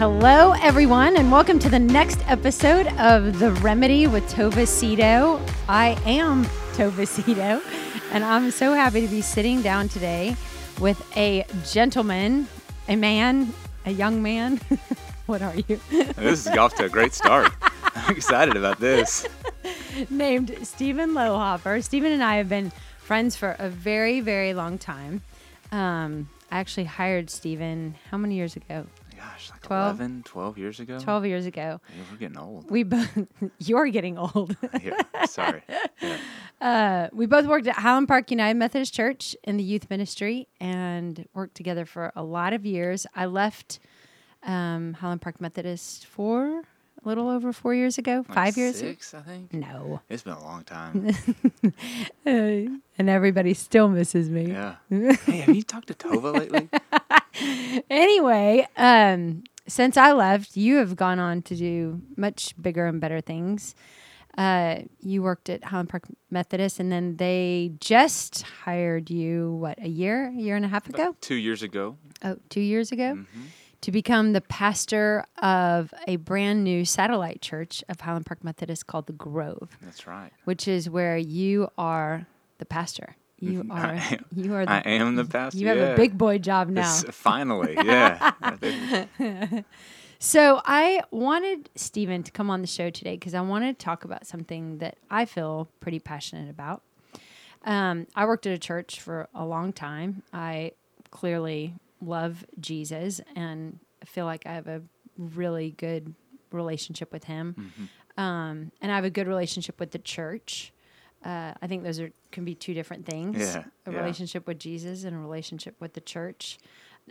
Hello, everyone, and welcome to the next episode of The Remedy with Tova Cito. I am Tova Cito, and I'm so happy to be sitting down today with a gentleman, a man, a young man. what are you? this is off to a great start. I'm excited about this. Named Stephen Lohopper. Stephen and I have been friends for a very, very long time. Um, I actually hired Stephen how many years ago? Gosh, like 12? 11, 12 years ago? 12 years ago. Yeah, we're getting old. We both, you're getting old. yeah, sorry. Yeah. Uh, we both worked at Highland Park United Methodist Church in the youth ministry and worked together for a lot of years. I left um, Highland Park Methodist for a little over four years ago, Like five years. Six, I think. No. It's been a long time. Uh, and everybody still misses me. yeah. Hey, have you talked to Tova lately? Anyway, um, since I left, you have gone on to do much bigger and better things. Uh, you worked at Highland Park Methodist, and then they just hired you, what, a year, a year and a half ago? Two years ago. Oh, two years ago? Mm-hmm. To become the pastor of a brand new satellite church of Highland Park Methodist called The Grove, That's right. which is where you are the pastor. You are, am- you are the, I am the pastor. you have yeah. a big boy job now. It's- Finally, yeah. So I wanted Stephen to come on the show today because I wanted to talk about something that I feel pretty passionate about. Um, I worked at a church for a long time. I clearly love Jesus and feel like I have a really good relationship with Him, um, and I have a good relationship with the church. Uh, I think those are can be two different things: Yeah, a yeah. relationship with Jesus and a relationship with the church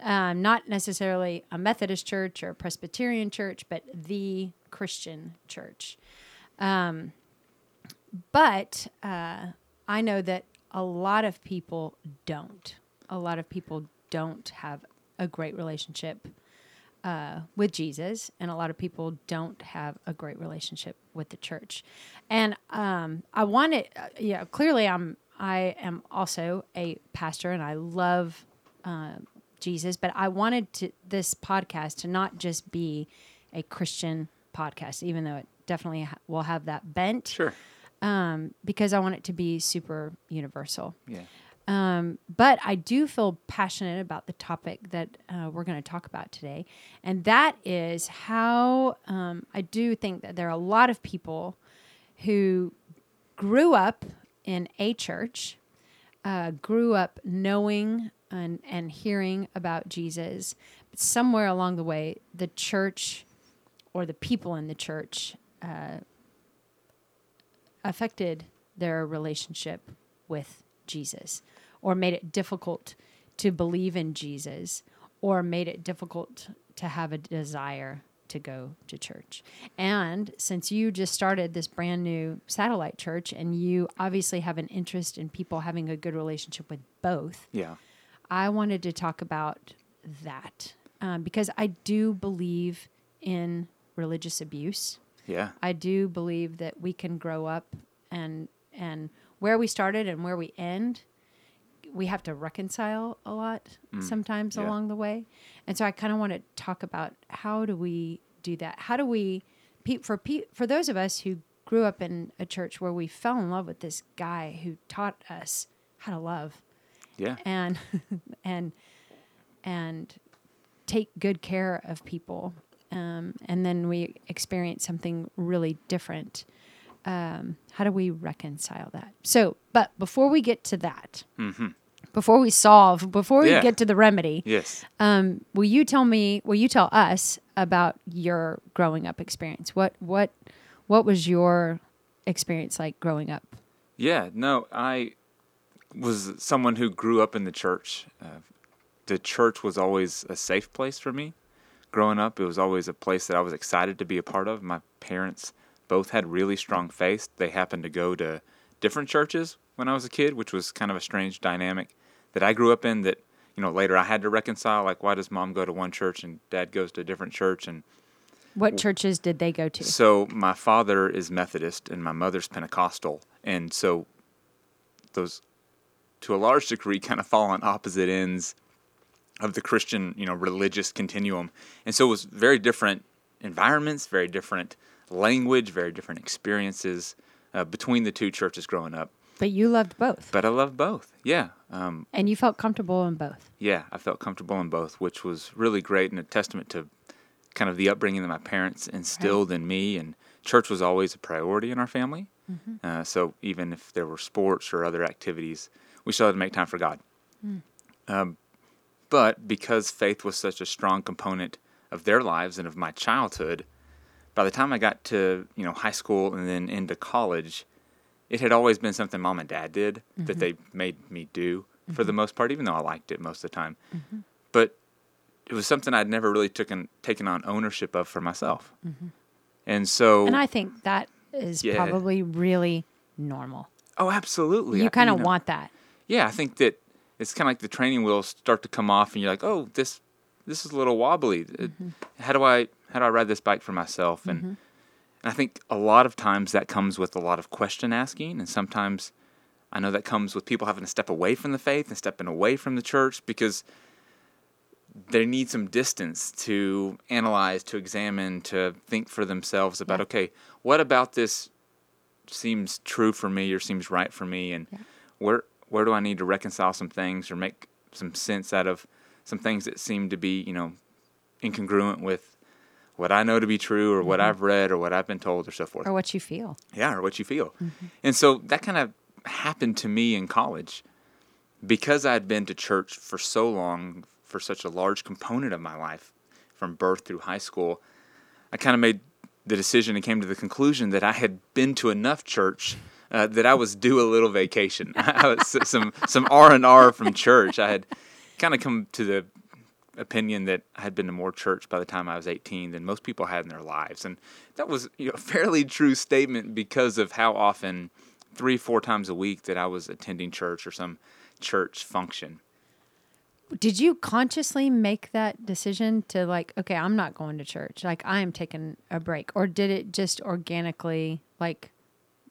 um, not necessarily a Methodist church or a Presbyterian church, but the Christian church. Um, but uh, I know that a lot of people don't. A lot of people don't have a great relationship uh, with Jesus, and a lot of people don't have a great relationship with the church. And um, I wanted, uh, yeah, clearly I'm, I am also a pastor, and I love uh, Jesus, but I wanted to this podcast to not just be a Christian podcast, even though it definitely ha- will have that bent, sure. um, because I want it to be super universal. Yeah. Um, but I do feel passionate about the topic that uh, we're going to talk about today. And that is how um, I do think that there are a lot of people who grew up in a church, uh, grew up knowing and, and hearing about Jesus. But somewhere along the way, the church or the people in the church uh, affected their relationship with Jesus or made it difficult to believe in Jesus or made it difficult to have a desire to go to church. And since you just started this brand new satellite church and you obviously have an interest in people having a good relationship with both, Yeah. I wanted to talk about that um, because I do believe in religious abuse. Yeah. I do believe that we can grow up and and where we started and where we end, we have to reconcile a lot sometimes yeah. along the way. And so I kind of want to talk about how do we do that? How do we for for those of us who grew up in a church where we fell in love with this guy who taught us how to love Yeah. and and and take good care of people um, and then we experience something really different um, how do we reconcile that so but before we get to that before we solve before we Yeah. get to the remedy Yes. um, will you tell me will you tell us about your growing up experience what what what was your experience like growing up Yeah, no, I was someone who grew up in the church. Uh, the church was always a safe place for me. Growing up, it was always a place that I was excited to be a part of. My parents both had really strong faith. They happened to go to different churches when I was a kid, which was kind of a strange dynamic that I grew up in. That you know later I had to reconcile. Like, why does mom go to one church and dad goes to a different church? And What churches did they go to? so my father is Methodist and my mother's Pentecostal, and so those, to a large degree, kind of fall on opposite ends of the Christian, you know, religious continuum, and so it was very different environments, very different language, very different experiences uh, between the two churches growing up. But you loved both, But I loved both. Yeah, um, and you felt comfortable in both. yeah, I felt comfortable in both, which was really great and a testament to kind of the upbringing that my parents instilled in me. And church was always a priority in our family. Uh, so even if there were sports or other activities, we still had to make time for God. Um, but because faith was such a strong component of their lives and of my childhood, by the time I got to you know high school and then into college, it had always been something mom and dad did that mm-hmm. they made me do for the mm-hmm. most part, even though I liked it most of the time. Mm-hmm. But it was something I'd never really taken taken on ownership of for myself. And so, And I think that is Yeah. probably really normal. oh, absolutely, You kind of know, want that. Yeah, I think that it's kind of like the training wheels start to come off, and you're like, oh, this this is a little wobbly. It- How do I how do I ride this bike for myself? And, and I think a lot of times that comes with a lot of question asking, and sometimes I know that comes with people having to step away from the faith and stepping away from the church because they need some distance to analyze, to examine, to think for themselves about Yeah. okay, what about this seems true for me or seems right for me, and where where do I need to reconcile some things or make some sense out of some things that seem to be you know incongruent with what I know to be true or what I've read or what I've been told or so forth. Or what you feel. Yeah, or what you feel. And so that kind of happened to me in college because I'd been to church for so long, for such a large component of my life, from birth through high school. I kind of made the decision and came to the conclusion that I had been to enough church uh, that I was due a little vacation. Some some R and R from church. I had kind of come to the opinion that I had been to more church by the time I was 18 than most people had in their lives, and that was you know, a fairly true statement because of how often, three four times a week, that I was attending church or some church function. Did you consciously make that decision to like, okay, I'm not going to church. Like I am taking a break. Or did it just organically like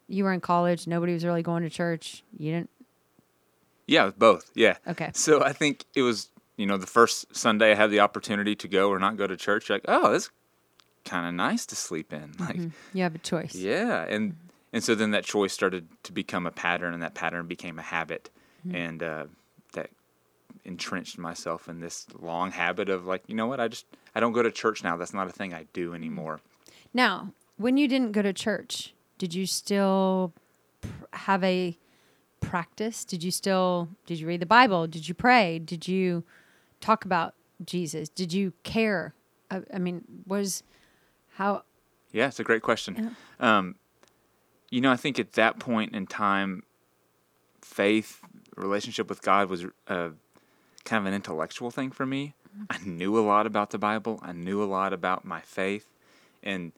you were in college, nobody was really going to church. You didn't Yeah, both. Yeah. Okay. So I think it was, you know, the first Sunday I had the opportunity to go or not go to church. Like, oh, it's kind of nice to sleep in. Like, mm-hmm. you have a choice. yeah, and mm-hmm. and so then that choice started to become a pattern, and that pattern became a habit, mm-hmm. and uh, that entrenched myself in this long habit of like, you know what, I just I don't go to church now. That's not a thing I do anymore. Now, when you didn't go to church, did you still pr- have a practice? Did you still did you read the Bible? Did you pray? Did you talk about Jesus? Did you care? I, I mean, was how Yeah, it's a great question. Um, you know, I think at that point in time, faith, relationship with God was uh, kind of an intellectual thing for me. I knew a lot about the Bible. I knew a lot about my faith, and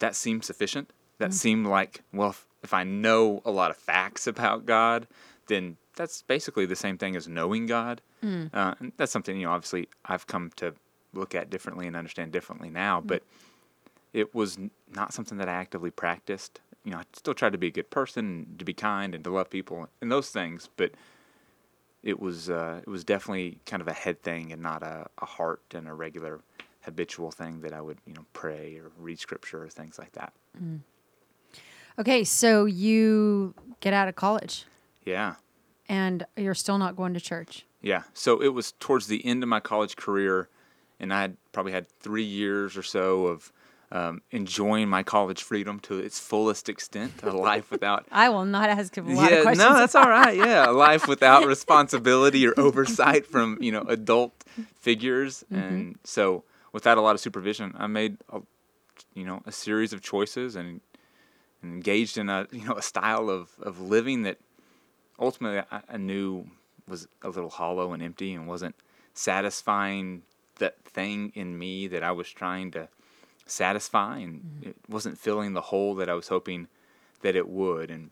that seemed sufficient. That seemed like, well, if, if I know a lot of facts about God, then that's basically the same thing as knowing God. Uh, and that's something, you know, obviously I've come to look at differently and understand differently now, but it was n- not something that I actively practiced. You know, I still tried to be a good person, to be kind, and to love people, and those things. But it was uh, it was definitely kind of a head thing, and not a, a heart and a regular habitual thing that I would you know pray or read scripture or things like that. Okay, so you get out of college Yeah, and you're still not going to church. yeah. So it was towards the end of my college career, and I had probably had three years or so of um, enjoying my college freedom to its fullest extent, a life without I will not ask him a lot yeah, of questions. no, that's all right. Yeah, a life without responsibility or oversight from you know adult figures, and so without a lot of supervision, I made a, you know a series of choices and, and engaged in a you know a style of of living that ultimately I, I knew was a little hollow and empty and wasn't satisfying that thing in me that I was trying to satisfy and it wasn't filling the hole that I was hoping that it would and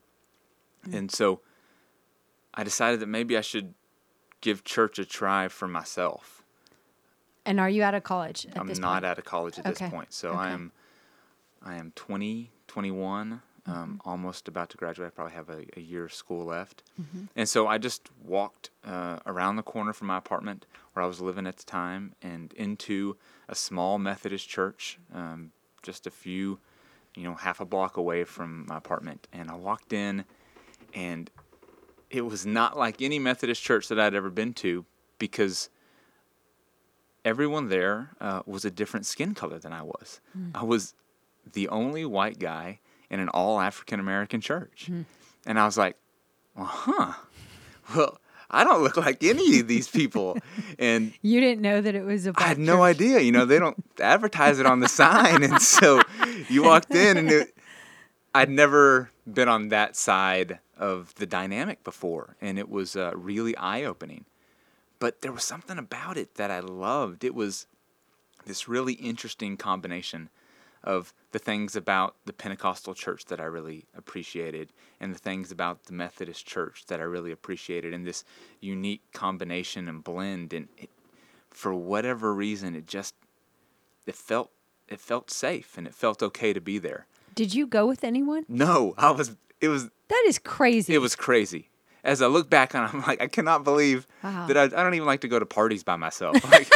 and so I decided that maybe I should give church a try for myself. And are you out of college at I'm not point? out of college at Okay. this point. So I am I am 20, 21, Mm-hmm. Um, almost about to graduate. I probably have a, a year of school left. Mm-hmm. And so I just walked uh, around the corner from my apartment where I was living at the time and into a small Methodist church, um, just a few, you know, half a block away from my apartment. And I walked in and it was not like any Methodist church that I'd ever been to because everyone there uh, was a different skin color than I was. I was the only white guy in an all African American church. And I was like, well, huh. Well, I don't look like any of these people. and You didn't know that it was a I had no church. idea. You know, they don't advertise it on the sign. And so you walked in, and it, I'd never been on that side of the dynamic before. And it was uh, really eye opening. But there was something about it that I loved. It was this really interesting combination of the things about the Pentecostal church that I really appreciated and the things about the Methodist church that I really appreciated and this unique combination and blend and it, for whatever reason it just it felt it felt safe and it felt okay to be there. Did you go with anyone? No, I was it was That is crazy. it was crazy. As I look back on it, I'm like, I cannot believe Wow. that I, I don't even like to go to parties by myself. Like,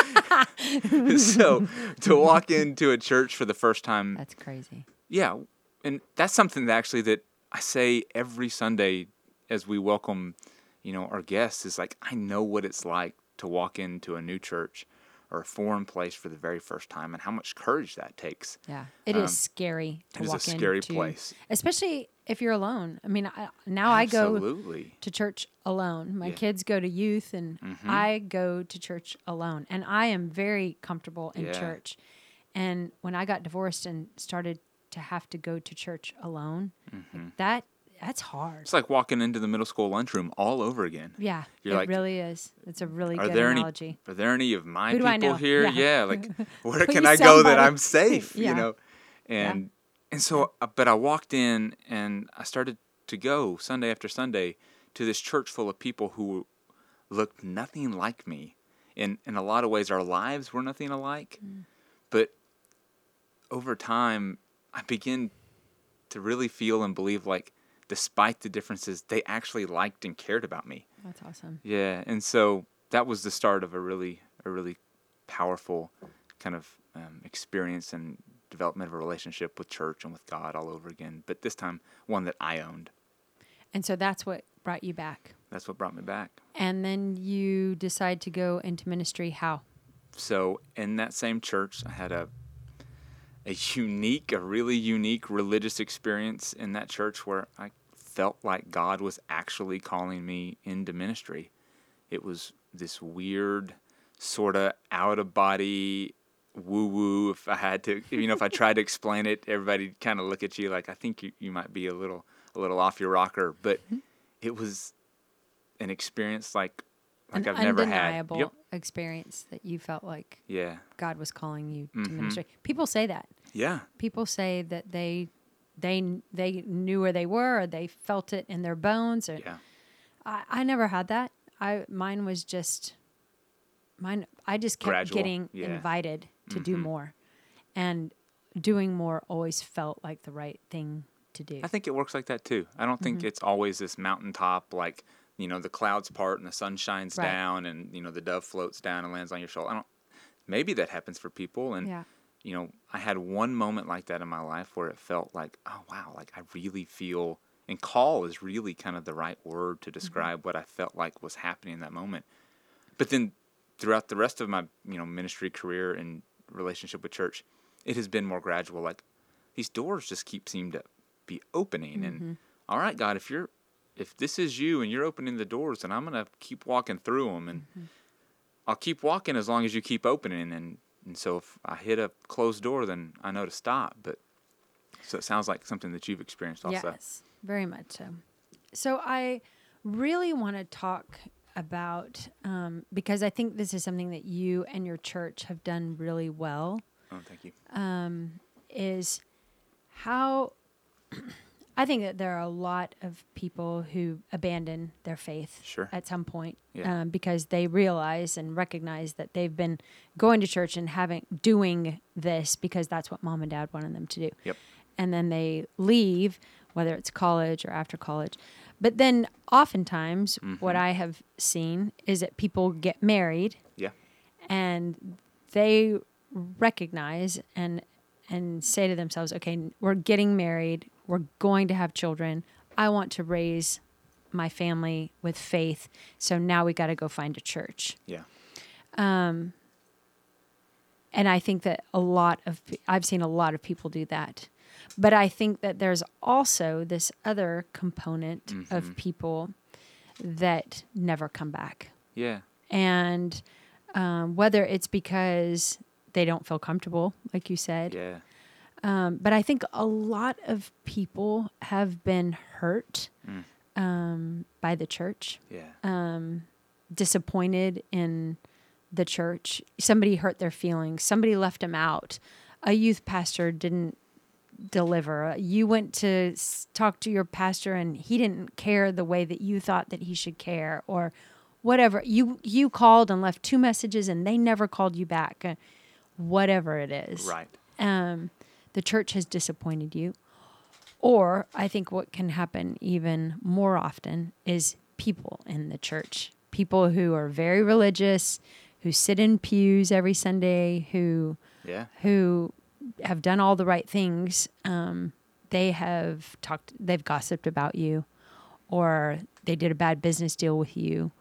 so to walk into a church for the first time, That's crazy. yeah, and that's something that actually that I say every Sunday as we welcome, you know, our guests is like I know what it's like to walk into a new church or a foreign place for the very first time and how much courage that takes. Yeah, it is Um, scary to walk it is a scary into, place. especially if you're alone. I mean, I, now I go Absolutely. to church alone. My Yeah. kids go to youth, and Mhm. I go to church alone. And I am very comfortable in Yeah. church. And when I got divorced and started to have to go to church alone, Mhm. that that's hard. It's like walking into the middle school lunchroom all over again. yeah, you're it like, really is. It's a really Are good there analogy. any are there any of my Who people here? Yeah. Yeah, like where can I go that. I'm safe? Yeah. You know, and and so uh, but I walked in and I started to go Sunday after Sunday to this church full of people who looked nothing like me. In in a lot of ways, our lives were nothing alike, Mm. but over time, I begin to really feel and believe like, despite the differences, they actually liked and cared about me. That's awesome. Yeah, and so that was the start of a really a really powerful kind of um, experience and development of a relationship with church and with God all over again. But this time, one that I owned. And so that's what brought you back. That's what brought me back. And then you decide to go into ministry. How? So in that same church, I had a a unique, a really unique religious experience in that church where I felt like God was actually calling me into ministry. It was this weird, sort of out of body woo woo. If I had to, you know, if I tried to explain it, everybody kind of look at you like I think you, you might be a little a little off your rocker. But it was an experience like like An I've never had. Yep. experience that you felt like Yeah. God was calling you to Mhm. ministry. People say that. Yeah. People say that they they they knew where they were or they felt it in their bones or Yeah. I, I never had that. I mine was just mine I just kept Gradual, getting yeah. invited to do Mhm. more. And doing more always felt like the right thing to do. I think it works like that too. I don't Mm-hmm. think it's always this mountaintop, like you know, the clouds part and the sun shines Right. down, and you know, the dove floats down and lands on your shoulder. I don't. Maybe that happens for people, and yeah. You know, I had one moment like that in my life where it felt like, oh wow, like I really feel. And call is really kind of the right word Mm-hmm. to describe what I felt like was happening in that moment. But then, throughout the rest of my you know ministry career and relationship with church, it has been more gradual. Like these doors just keep seem to be opening, and all right, God, if you're if this is you and you're opening the doors, then I'm gonna keep walking through them, and I'll keep walking as long as you keep opening. And and so if I hit a closed door, then I know to stop. But so it sounds like something that you've experienced also. Yes, very much so. So I really want to talk about um, because I think this is something that you and your church have done really well. Oh, thank you. Um, is how I think that there are a lot of people who abandon their faith Sure. at some point Yeah. um, because they realize and recognize that they've been going to church and having doing this because that's what mom and dad wanted them to do. Yep. And then they leave, whether it's college or after college. But then oftentimes, what Mm-hmm. I have seen is that people get married Yeah. and they recognize and and say to themselves, okay, we're getting married, we're going to have children. I want to raise my family with faith, so now we got to go find a church. Yeah. Um, and I think that a lot of I've seen a lot of people do that. But I think that there's also this other component of people that never come back. Yeah. and um, whether it's because they don't feel comfortable, like you said, Yeah. um, but I think a lot of people have been hurt um, by the church, Yeah. um, disappointed in the church. Somebody hurt their feelings. Somebody left them out. A youth pastor didn't deliver. You went to talk to your pastor and he didn't care the way that you thought that he should care or whatever. You you called and left two messages and they never called you back. Whatever it is right. um, the church has disappointed you. Or I think what can happen even more often is people in the church, people who are very religious, who sit in pews every Sunday, who Yeah. who have done all the right things. Um, they have talked, they've gossiped about you, or they did a bad business deal with you,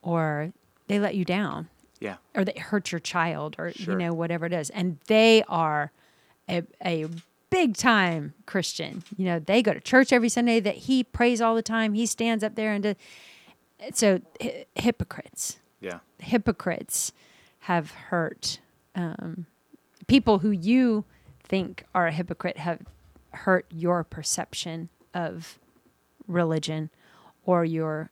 or they let you down Yeah. or they hurt your child or Sure. you know whatever it is and they are a, a big time christian you know they go to church every sunday that he prays all the time he stands up there and do, so hi- hypocrites Yeah. hypocrites have hurt um, people who you think are a hypocrite have hurt your perception of religion or your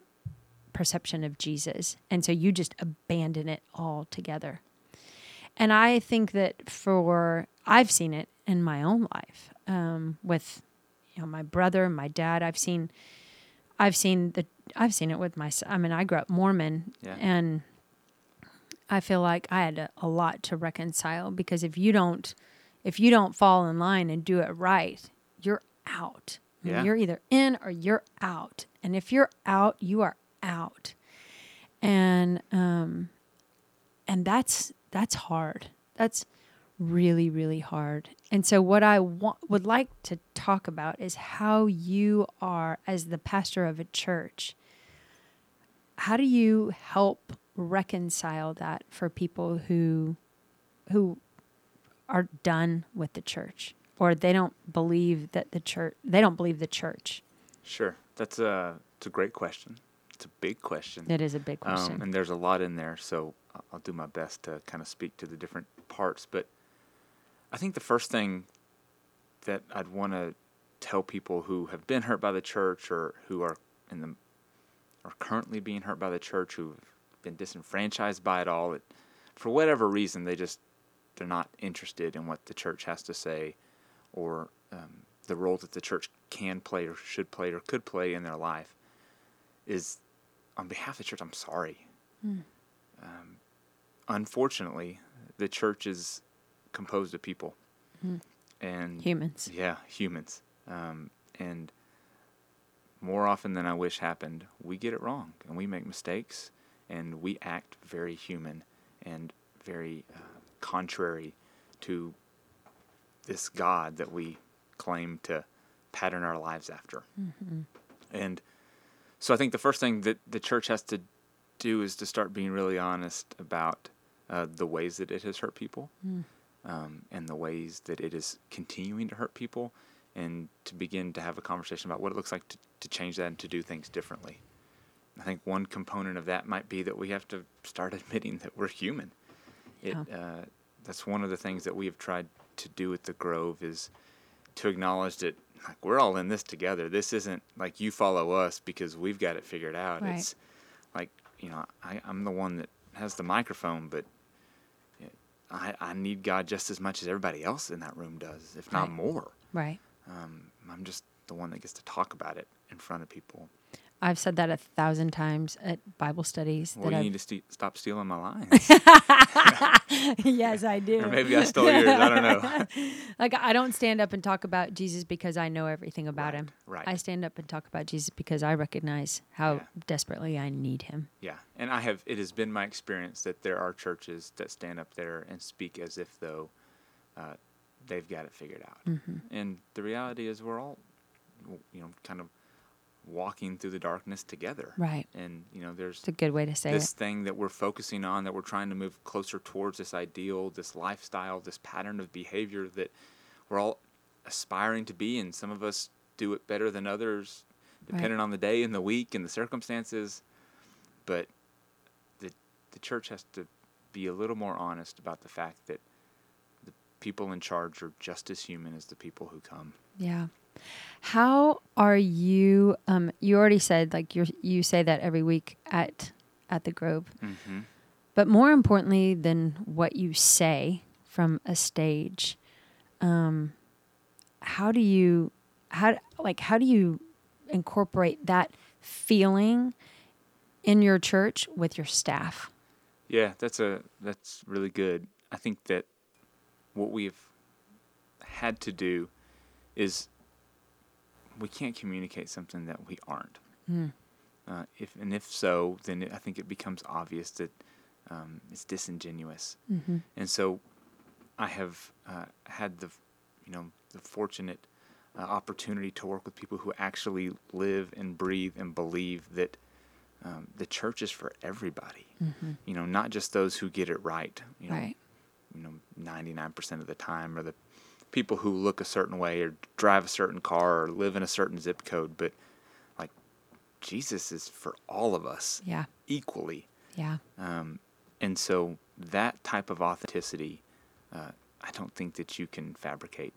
perception of Jesus. And so you just abandon it altogether. And I think that for, I've seen it in my own life um, with, you know, my brother, my dad. I've seen, I've seen the, I've seen it with my, I mean, I grew up Mormon Yeah. and I feel like I had a, a lot to reconcile because if you don't, if you don't fall in line and do it right, you're out. Yeah. You're either in or you're out. And if you're out, you are out. And um and that's that's hard. That's really really hard. And so what I want, would like to talk about is how you are as the pastor of a church. How do you help reconcile that for people who who are done with the church or they don't believe that the church they don't believe the church Sure. That's a, it's a great question. It's a big question. it is a big question Um, and there's a lot in there, so I'll do my best to kind of speak to the different parts. But I think the first thing that I'd want to tell people who have been hurt by the church or who are in the are currently being hurt by the church, who've been disenfranchised by it all, that for whatever reason they just they're not interested in what the church has to say or um, the role that the church can play or should play or could play in their life is on behalf of the church i'm sorry. Um, unfortunately the church is composed of people. And humans. Yeah humans. Um, and more often than i wish happened we get it wrong and we make mistakes and we act very human and very uh, contrary to this God that we claim to pattern our lives after. And so I think the first thing that the church has to do is to start being really honest about uh, the ways that it has hurt people um, and the ways that it is continuing to hurt people and to begin to have a conversation about what it looks like to, to change that and to do things differently. I think one component of that might be that we have to start admitting that we're human. It, Yeah. uh, that's one of the things that we have tried to do at the Grove is to acknowledge that like we're all in this together. This isn't like you follow us because we've got it figured out. Right. It's like you know I, I'm the one that has the microphone, but I, I need God just as much as everybody else in that room does, if not Right. more. Right. Um, I'm just the one that gets to talk about it in front of people. I've said that a thousand times at Bible studies. Well, that you I've- need to st- stop stealing my lines. yes, I do. or maybe I stole yours. I don't know. Like I don't stand up and talk about Jesus because I know everything about Right, him. right. I stand up and talk about Jesus because I recognize how Yeah. desperately I need him. Yeah, and I have. It has been my experience that there are churches that stand up there and speak as if though uh, they've got it figured out. Mm-hmm. And the reality is, we're all, you know, kind of walking through the darkness together. Right. And you know, there's It's a good way to say this it. thing that we're focusing on, that we're trying to move closer towards this ideal, this lifestyle, this pattern of behavior that we're all aspiring to be, and some of us do it better than others, Right. depending on the day and the week and the circumstances. But the the church has to be a little more honest about the fact that the people in charge are just as human as the people who come. Yeah. How are you? Um, you already said like you you say that every week at at the Grove, Mm-hmm. but more importantly than what you say from a stage, um, how do you how like how do you incorporate that feeling in your church with your staff? Yeah, that's a that's really good. I think that what we've had to do is we can't communicate something that we aren't. Uh, if and if so, then it, I think it becomes obvious that um, it's disingenuous. And so, I have uh, had the, you know, the fortunate uh, opportunity to work with people who actually live and breathe and believe that um, the church is for everybody. You know, not just those who get it right. You know, Right. you know, ninety nine percent of the time, or the people who look a certain way, or drive a certain car, or live in a certain zip code. But like, Jesus is for all of us Yeah. equally. Yeah. Um, and so that type of authenticity, uh, I don't think that you can fabricate.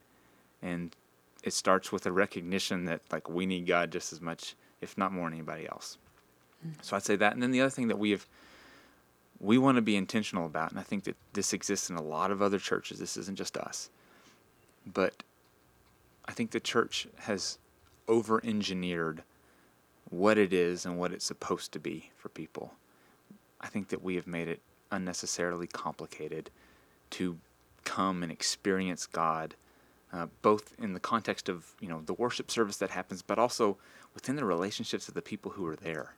And it starts with a recognition that like we need God just as much, if not more than anybody else. So I'd say that. And then the other thing that we have, we want to be intentional about, and I think that this exists in a lot of other churches. This isn't just us. But I think the church has over engineered what it is and what it's supposed to be for people. I think that we have made it unnecessarily complicated to come and experience God, uh, both in the context of you know the worship service that happens, but also within the relationships of the people who are there.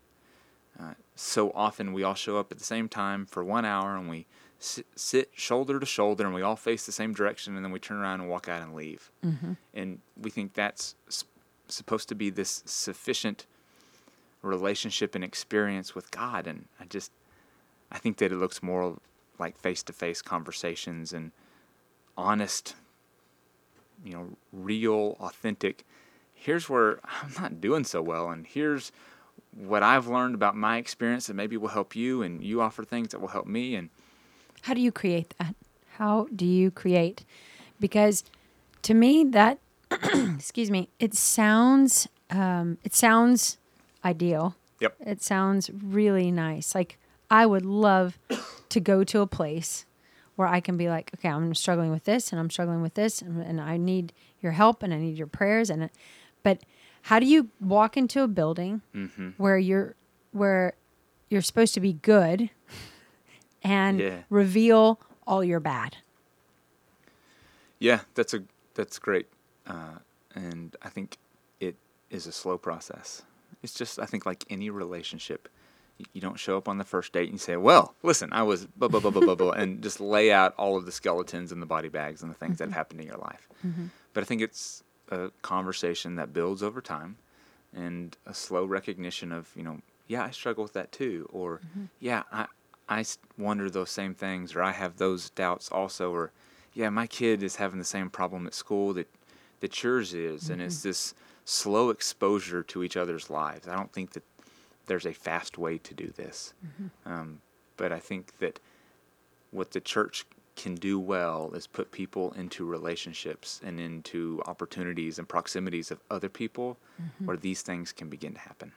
Uh, so often we all show up at the same time for one hour and we sit, sit shoulder to shoulder and we all face the same direction and then we turn around and walk out and leave. Mm-hmm. And we think that's supposed to be this sufficient relationship and experience with God. And I just, I think that it looks more like face to face conversations and honest, you know, real, authentic. Here's where I'm not doing so well, and here's what I've learned about my experience that maybe will help you, and you offer things that will help me. And How do you create that? How do you create? Because to me, that excuse me, it sounds um, it sounds ideal. Yep. It sounds really nice. Like I would love to go to a place where I can be like, okay, I'm struggling with this, and I'm struggling with this, and, and I need your help, and I need your prayers, and but how do you walk into a building where you're where you're supposed to be good and Yeah. reveal all your bad? Yeah, that's a that's great, uh, and I think it is a slow process. It's just I think like any relationship, you, you don't show up on the first date and you say, "Well, listen, I was blah blah blah blah blah blah," and just lay out all of the skeletons and the body bags and the things that have happened in your life. Mm-hmm. But I think it's a conversation that builds over time, and a slow recognition of you know, yeah, I struggle with that too, or mm-hmm. yeah, I I wonder those same things, or I have those doubts also, or yeah, my kid is having the same problem at school that that yours is, and it's mm-hmm. this slow exposure to each other's lives. I don't think that there's a fast way to do this, mm-hmm. um, but I think that what the church can do well is put people into relationships and into opportunities and proximities of other people mm-hmm. where these things can begin to happen.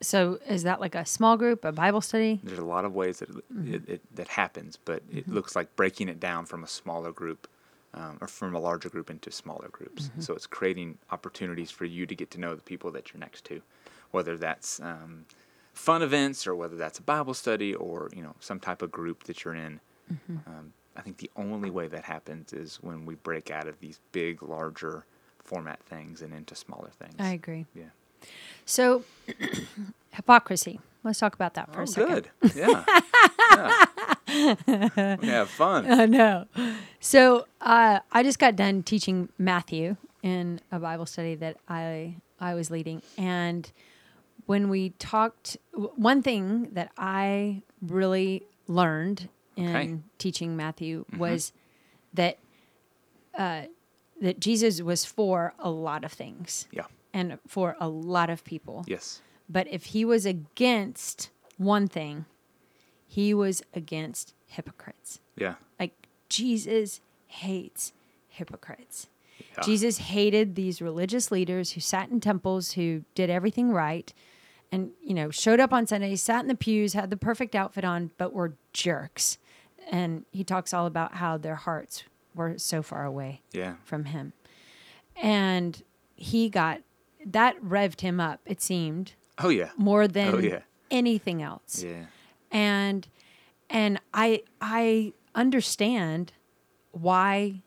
So is that like a small group, a Bible study? There's a lot of ways that it, it, it, that happens, but it looks like breaking it down from a smaller group um, or from a larger group into smaller groups. So it's creating opportunities for you to get to know the people that you're next to, whether that's um, fun events or whether that's a Bible study or you know some type of group that you're in. Um, I think the only way that happens is when we break out of these big, larger format things and into smaller things. I agree. yeah. So hypocrisy. Let's talk about that for Oh, a second. good. Yeah. yeah. We have fun. I know. So uh, I just got done teaching Matthew in a Bible study that I I was leading, and when we talked, w- one thing that I really learned in Okay. teaching Matthew was that uh, that Jesus was for a lot of things Yeah. And for a lot of people. Yes. But if he was against one thing, he was against hypocrites. Yeah. Like Jesus hates hypocrites. Yeah. Jesus hated these religious leaders who sat in temples, who did everything right, and you know showed up on Sunday, sat in the pews, had the perfect outfit on, but were jerks. And he talks all about how their hearts were so far away Yeah. from him. And he got that revved him up, it seemed, Oh yeah. more than Oh, yeah. anything else Yeah. and and i i understand why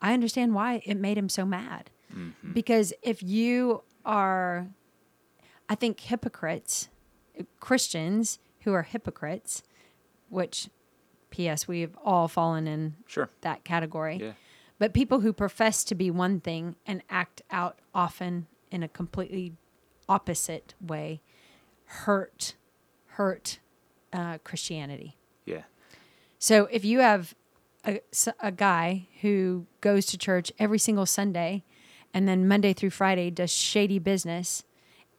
i understand why it made him so mad mm-hmm. because if you are i think hypocrites christians who are hypocrites which ps we've all fallen in Sure. that category Yeah. but people who profess to be one thing and act out often in a completely opposite way hurt hurt uh, Christianity. Yeah. So if you have a guy who goes to church every single Sunday and then Monday through Friday does shady business,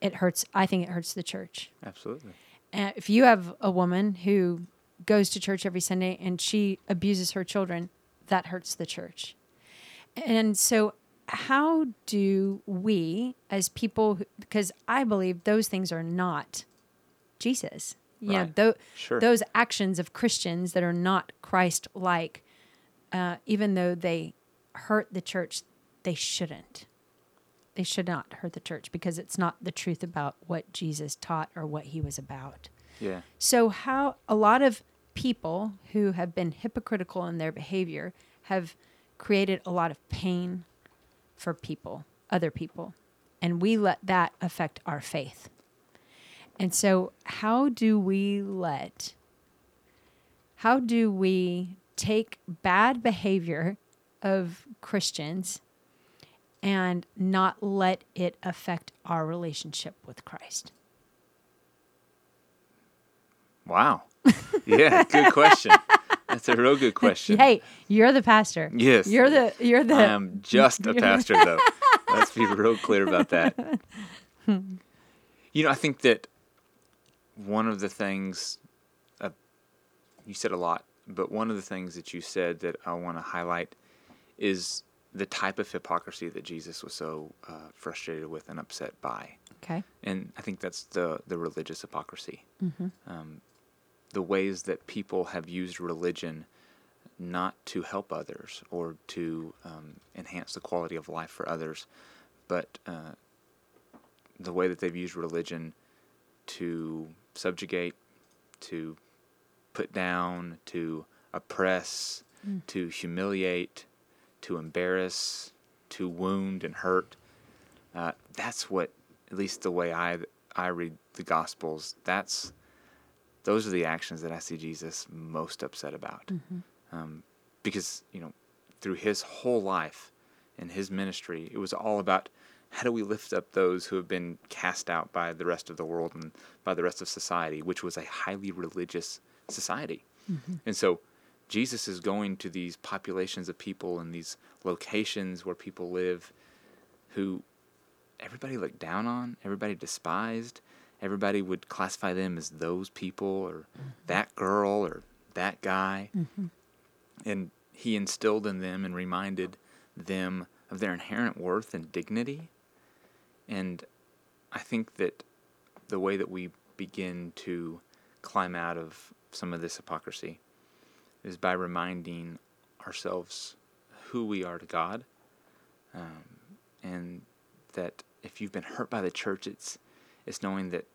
it hurts. I think it hurts the church. Absolutely. And if you have a woman who goes to church every Sunday and she abuses her children, that hurts the church. And so, how do we, as people, because I believe those things are not Jesus. You know, Right. tho- Sure. those actions of Christians that are not Christ like, uh, even though they hurt the church, they shouldn't. They should not hurt the church because it's not the truth about what Jesus taught or what he was about. Yeah. So, how a lot of people who have been hypocritical in their behavior have created a lot of pain for people, other people, and we let that affect our faith. And so, how do we let, how do we take bad behavior of Christians and not let it affect our relationship with Christ? Wow. Yeah. Good question. That's a real good question. Hey, you're the pastor. Yes. You're the you're the I am just a pastor, though. Let's be real clear about that. You know, I think that one of the things uh, you said a lot, but one of the things that you said that I want to highlight is the type of hypocrisy that Jesus was so uh, frustrated with and upset by. Okay. and I think that's the the religious hypocrisy. Um, the ways that people have used religion not to help others or to um, enhance the quality of life for others, but uh, the way that they've used religion to subjugate, to put down, to oppress, to humiliate, to embarrass, to wound and hurt. Uh, that's what, at least the way I I read the Gospels, that's those are the actions that I see Jesus most upset about, um, because you know, through his whole life and his ministry, it was all about how do we lift up those who have been cast out by the rest of the world and by the rest of society, which was a highly religious society, and so. Jesus is going to these populations of people and these locations where people live who everybody looked down on, everybody despised, everybody would classify them as those people or that girl or that guy. And he instilled in them and reminded them of their inherent worth and dignity. And I think that the way that we begin to climb out of some of this hypocrisy is by reminding ourselves who we are to God, um, and that if you've been hurt by the church, it's it's knowing that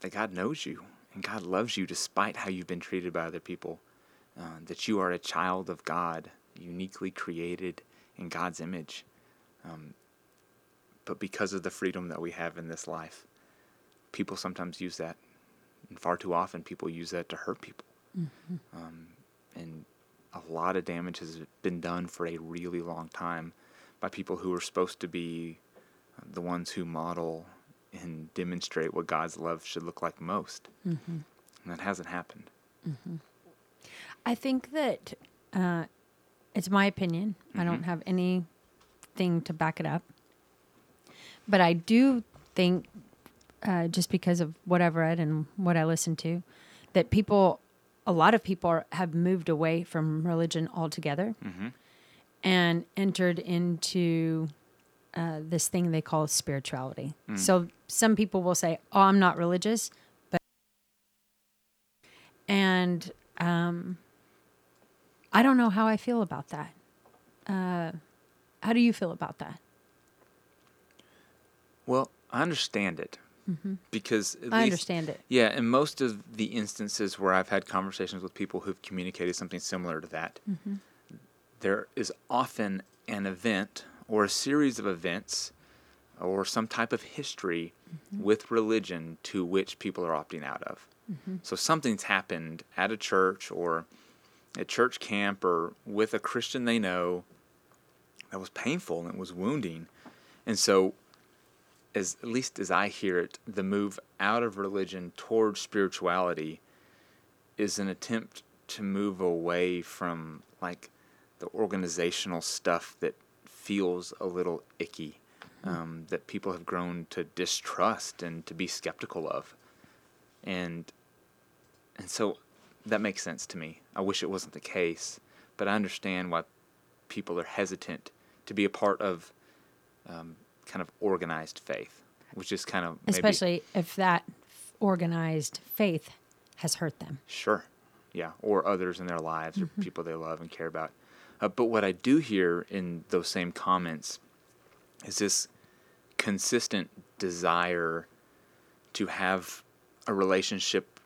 that God knows you and God loves you despite how you've been treated by other people. Uh, that you are a child of God, uniquely created in God's image. Um, but because of the freedom that we have in this life, people sometimes use that, and far too often people use that to hurt people. Mm-hmm. Um, and a lot of damage has been done for a really long time by people who are supposed to be the ones who model and demonstrate what God's love should look like most. Mm-hmm. And that hasn't happened. Mm-hmm. I think that uh, it's my opinion. Mm-hmm. I don't mm-hmm. have anything to back it up. But I do think, uh, just because of what I've read and what I listen to, that people, a lot of people are, have moved away from religion altogether mm-hmm. and entered into uh, this thing they call spirituality. Mm. So some people will say, "Oh, I'm not religious," but and um, I don't know how I feel about that. Uh, how do you feel about that? Well, I understand it. Mm-hmm. Because I least, understand it. Yeah, in most of the instances where I've had conversations with people who've communicated something similar to that, mm-hmm. there is often an event or a series of events or some type of history mm-hmm. with religion to which people are opting out of. Mm-hmm. So something's happened at a church or at church camp or with a Christian they know that was painful and it was wounding. And so as at least as I hear it, the move out of religion toward spirituality is an attempt to move away from like the organizational stuff that feels a little icky, um, that people have grown to distrust and to be skeptical of, and and so that makes sense to me. I wish it wasn't the case, but I understand why people are hesitant to be a part of um, kind of organized faith, which is kind of especially if that organized faith has hurt them. Sure, yeah, or others in their lives mm-hmm. or people they love and care about. Uh, but what I do hear in those same comments is this consistent desire to have a relationship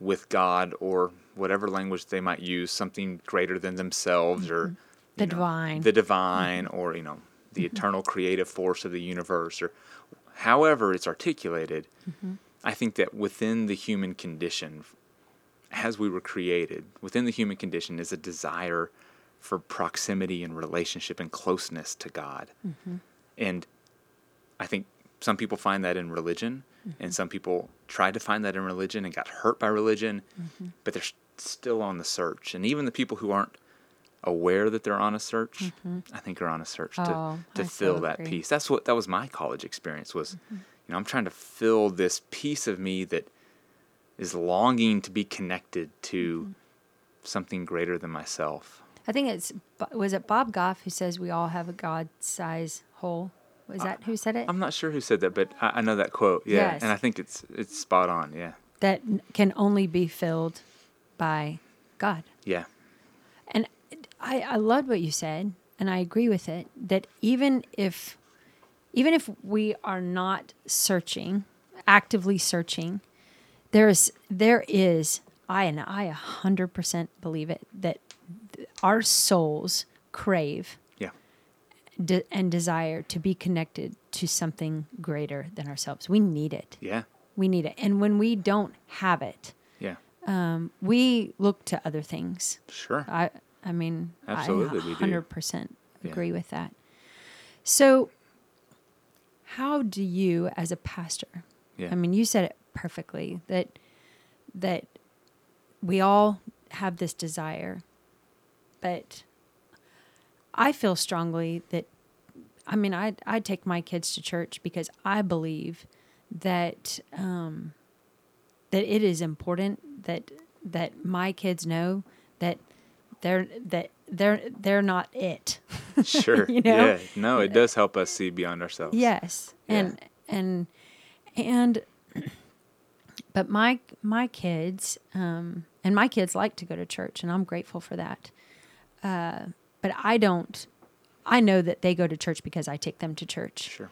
with God or whatever language they might use, something greater than themselves mm-hmm. or the know, divine, the divine, mm-hmm. or you know, the mm-hmm. eternal creative force of the universe, or however it's articulated. Mm-hmm. I think that within the human condition, as we were created, within the human condition is a desire for proximity and relationship and closeness to God. Mm-hmm. And I think some people find that in religion, mm-hmm. and some people tried to find that in religion and got hurt by religion, mm-hmm. but they're still on the search. And even the people who aren't aware that they're on a search, mm-hmm. I think are on a search to, oh, to fill so that piece. That's what that was my college experience was, mm-hmm. you know, I'm trying to fill this piece of me that is longing to be connected to mm-hmm. something greater than myself. I think it's was it Bob Goff who says we all have a God-size hole. Was that who said it? I'm not sure who said that, but I, I know that quote. Yeah, yes. and I think it's it's spot on. Yeah, that can only be filled by God. Yeah, and I I loved what you said, and I agree with it. That even if even if we are not searching, actively searching, there is there is I and I a hundred percent believe it that our souls crave yeah. de- and desire to be connected to something greater than ourselves. We need it. Yeah. We need it. And when we don't have it, yeah. Um, we look to other things. Sure. I I mean, absolutely, I 100% agree yeah. with that. So, how do you, as a pastor, yeah. I mean, you said it perfectly that that we all have this desire but I feel strongly that, I mean, I I take my kids to church because I believe that um, that it is important that that my kids know that they're that they're they're not it. sure. you know? Yeah. No, it does help us see beyond ourselves. Yes. Yeah. And and and but my my kids um, and my kids like to go to church, and I'm grateful for that. Uh, but I don't. I know that they go to church because I take them to church. Sure.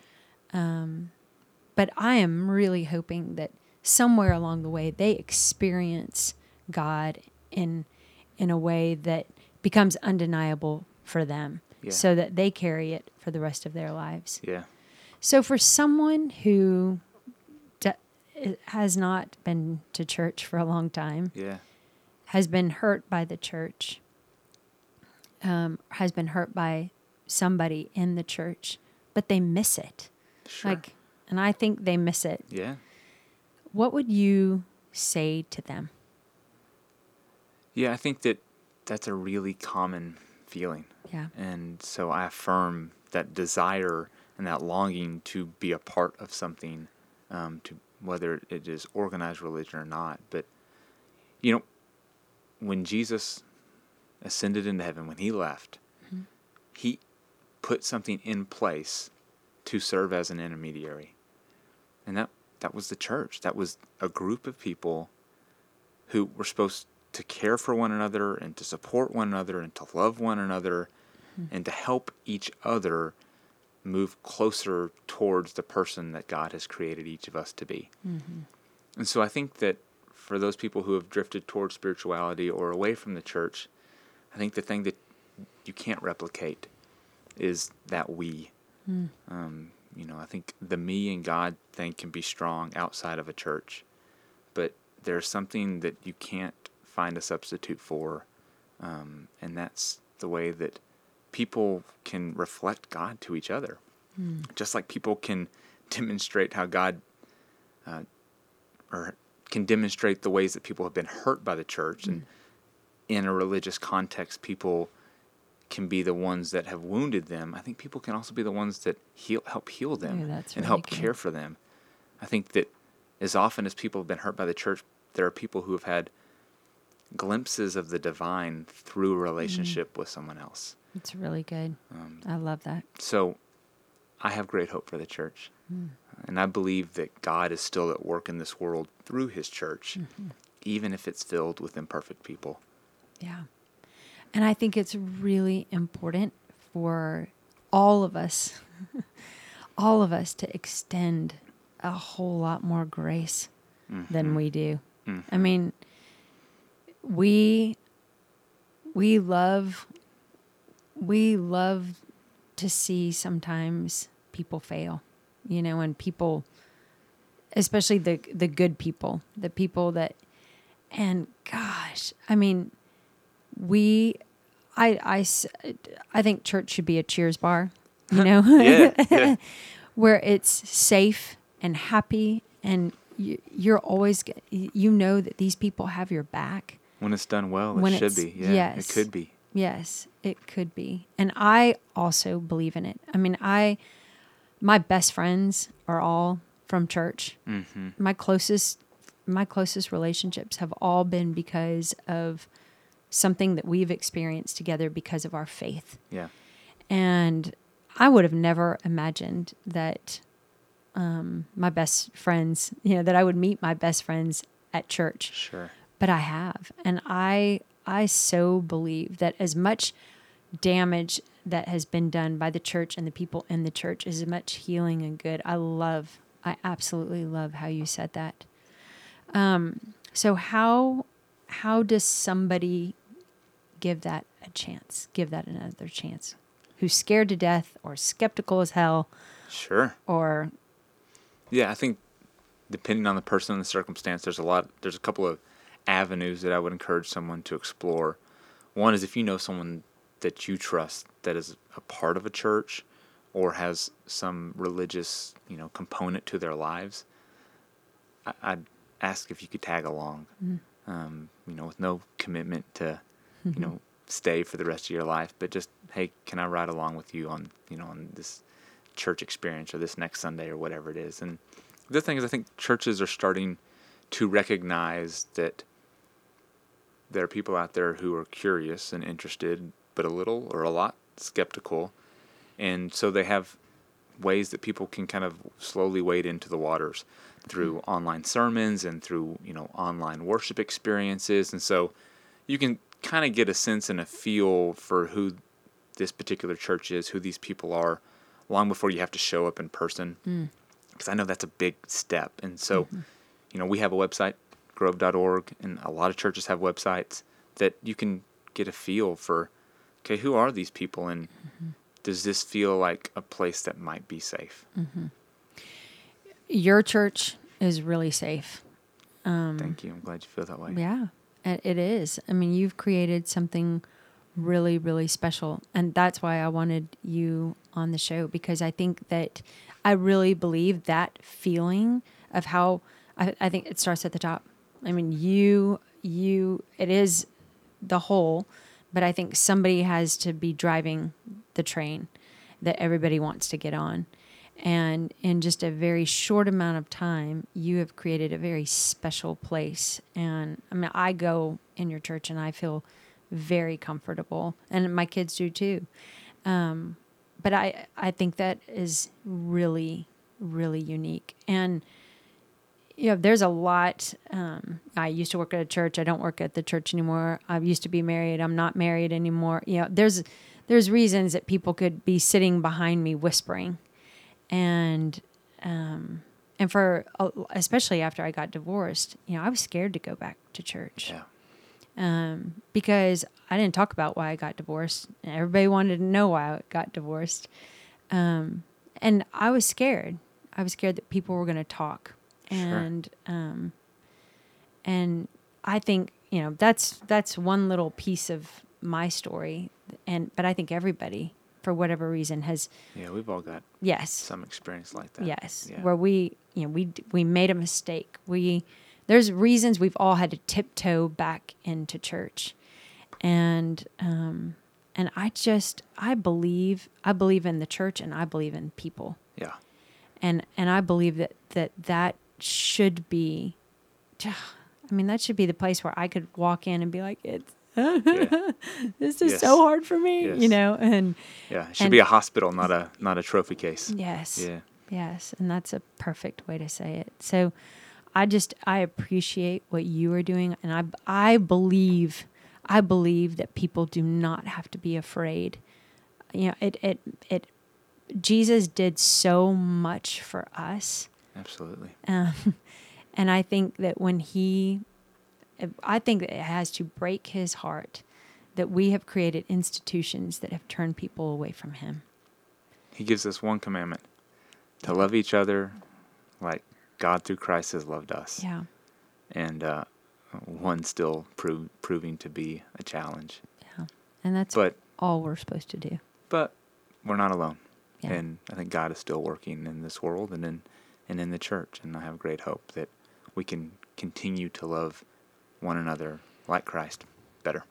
But I am really hoping that somewhere along the way they experience God in in a way that becomes undeniable for them, Yeah. so that they carry it for the rest of their lives. Yeah. So for someone who d- has not been to church for a long time, Yeah. has been hurt by the church, um, has been hurt by somebody in the church, but they miss it. Sure. Like, and I think they miss it. yeah. What would you say to them? Yeah, I think that that's a really common feeling. Yeah. And so I affirm that desire and that longing to be a part of something, um, to whether it is organized religion or not. But you know, when Jesus ascended into heaven, when he left, mm-hmm. he put something in place to serve as an intermediary. And that that was the church. That was a group of people who were supposed to care for one another and to support one another and to love one another mm-hmm. and to help each other move closer towards the person that God has created each of us to be. Mm-hmm. And so I think that for those people who have drifted towards spirituality or away from the church, I think the thing that you can't replicate is that we. Um, you know, I think the me and God thing can be strong outside of a church, but there's something that you can't find a substitute for, um, and that's the way that people can reflect God to each other. Just like people can demonstrate how God, uh, or can demonstrate the ways that people have been hurt by the church, and in a religious context, people can be the ones that have wounded them. I think people can also be the ones that heal, help heal them Ooh, and really help care for them. I think that as often as people have been hurt by the church, there are people who have had glimpses of the divine through a mm-hmm. relationship with someone else. It's really good. Um, I love that. so I have great hope for the church. Mm. And I believe that God is still at work in this world through his church, mm-hmm. even if it's filled with imperfect people. Yeah. And I think it's really important for all of us, all of us to extend a whole lot more grace than mm-hmm. we do. I mm-hmm. mean, we we love we love to see sometimes people fail. You know, and people especially the the good people, the people that and gosh, I mean, we I, I, I think church should be a cheers bar, you know, Yeah, yeah. where it's safe and happy and you, you're always you know that these people have your back. When it's done well, When it should be. Yeah, yes. it could be. Yes, it could be. And I also believe in it. I mean, I my best friends are all from church. hmm My closest my closest relationships have all been because of something that we've experienced together because of our faith. Yeah. And I would have never imagined that um, my best friends, you know, that I would meet my best friends at church Sure. but I have, and I I so believe that as much damage that has been done by the church and the people in the church is as much healing and good. I love, I absolutely love how you said that. Um, so how how does somebody give that a chance? Give that another chance? Who's scared to death or skeptical as hell Sure. or Yeah, I think depending on the person and the circumstance, there's a lot. There's a couple of avenues that I would encourage someone to explore. One is if you know someone that you trust that is a part of a church or has some religious, you know, component to their lives. I, I'd ask if you could tag along, mm. Um, you know, with no commitment to, you know, stay for the rest of your life, but just hey, can I ride along with you on, you know, on this church experience or this next Sunday or whatever it is. And the thing is, I think churches are starting to recognize that there are people out there who are curious and interested, but a little or a lot skeptical. And so they have ways that people can kind of slowly wade into the waters through mm-hmm. online sermons and through you know online worship experiences. And so you can kind of get a sense and a feel for who this particular church is who these people are long before you have to show up in person. Mm. Because i know that's a big step. And so mm-hmm. you know we have a website grove.org and a lot of churches have websites that you can get a feel for okay who are these people? And mm-hmm. Does this feel like a place that might be safe mm-hmm. Your church is really safe. Um, thank you i'm glad you feel that way Yeah, it it is. I mean, you've created something really, really special. And that's why I wanted you on the show because I think that I really believe that feeling of how I, I think it starts at the top. I mean, you, you, it is the whole, but I think somebody has to be driving the train that everybody wants to get on. And in just a very short amount of time, you have created a very special place. And I mean, I go in your church and I feel very comfortable, and my kids do too. Um, but I, I think that is really, really unique. And you know, there's a lot. Um, I used to work at a church. I don't work at the church anymore. I used to be married. I'm not married anymore. You know, there's there's reasons that people could be sitting behind me whispering, and um, and for especially after I got divorced, you know, I was scared to go back to church yeah um, because I didn't talk about why I got divorced. And everybody wanted to know why I got divorced. Um, and I was scared. I was scared that people were going to talk. Sure. And um, and I think you know that's that's one little piece of my story. And but I think everybody, for whatever reason, has yeah we've all got yes some experience like that Yes, yeah. where we, you know, we we made a mistake. We there's reasons we've all had to tiptoe back into church, and um, and I just I believe I believe in the church and I believe in people, yeah and and I believe that that that should be, I mean that should be the place where I could walk in and be like it's. Yeah This is Yes. so hard for me, Yes. you know, and yeah it should And- be a hospital not a not a trophy case yes, yeah Yes, and that's a perfect way to say it. So I just I appreciate what you are doing and I I believe I believe that people do not have to be afraid. You know, it it it Jesus did so much for us. absolutely Um, and I think that when he I think it has to break his heart that we have created institutions that have turned people away from him. he gives us one commandment to love each other like god through christ has loved us Yeah. and uh, one still pro- proving to be a challenge Yeah. And that's but all we're supposed to do. but we're not alone Yeah. and i think god is still working in this world and in and in the church and i have great hope that we can continue to love one another like christ better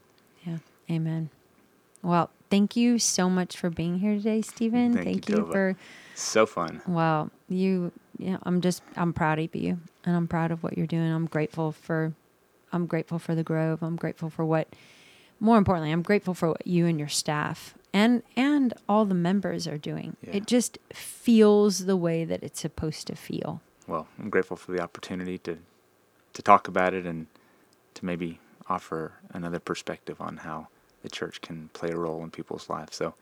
Yeah. Amen. Well, thank you so much for being here today, Stephen. Thank Thank, you, you, for so fun well, you yeah, I'm just I'm proud of you and I'm proud of what you're doing. I'm grateful for I'm grateful for the Grove. I'm grateful for what more importantly, I'm grateful for what you and your staff and and all the members are doing. Yeah. It just feels the way that it's supposed to feel. well i'm grateful for the opportunity to to talk about it and to maybe offer another perspective on how the church can play a role in people's lives. So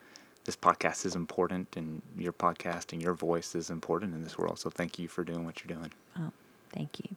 this podcast is important and your podcast and your voice is important in this world. So thank you for doing what you're doing. Oh, thank you.